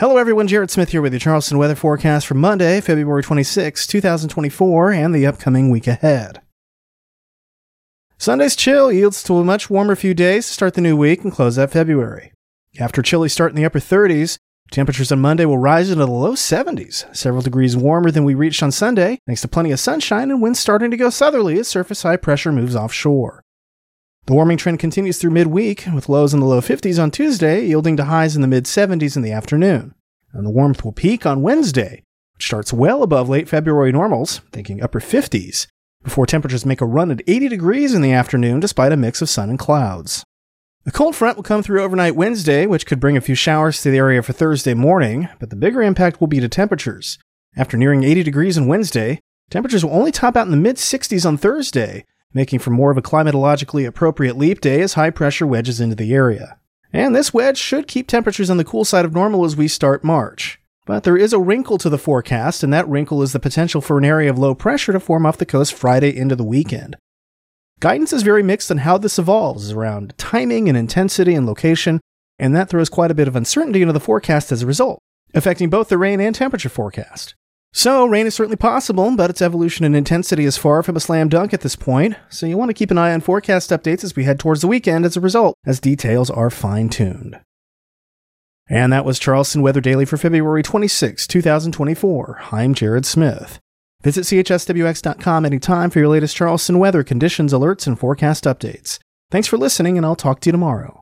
Hello, everyone. Jared Smith here with your Charleston weather forecast for Monday, February 26, 2024, and the upcoming week ahead. Sunday's chill yields to a much warmer few days to start the new week and close out February. After chilly start in the upper 30s, temperatures on Monday will rise into the low 70s, several degrees warmer than we reached on Sunday, thanks to plenty of sunshine and winds starting to go southerly as surface high pressure moves offshore. The warming trend continues through midweek, with lows in the low 50s on Tuesday, yielding to highs in the mid 70s in the afternoon. And the warmth will peak on Wednesday, which starts well above late February normals, thinking upper 50s, before temperatures make a run at 80 degrees in the afternoon despite a mix of sun and clouds. The cold front will come through overnight Wednesday, which could bring a few showers to the area for Thursday morning, but the bigger impact will be to temperatures. After nearing 80 degrees on Wednesday, temperatures will only top out in the mid 60s on Thursday, making for more of a climatologically appropriate leap day as high pressure wedges into the area. And this wedge should keep temperatures on the cool side of normal as we start March. But there is a wrinkle to the forecast, and that wrinkle is the potential for an area of low pressure to form off the coast Friday into the weekend. Guidance is very mixed on how this evolves around timing and intensity and location, and that throws quite a bit of uncertainty into the forecast as a result, affecting both the rain and temperature forecast. So, rain is certainly possible, but its evolution and intensity is far from a slam dunk at this point, so you want to keep an eye on forecast updates as we head towards the weekend as a result, as details are fine tuned. And that was Charleston Weather Daily for February 26, 2024. I'm Jared Smith. Visit chswx.com anytime for your latest Charleston weather conditions, alerts, and forecast updates. Thanks for listening, and I'll talk to you tomorrow.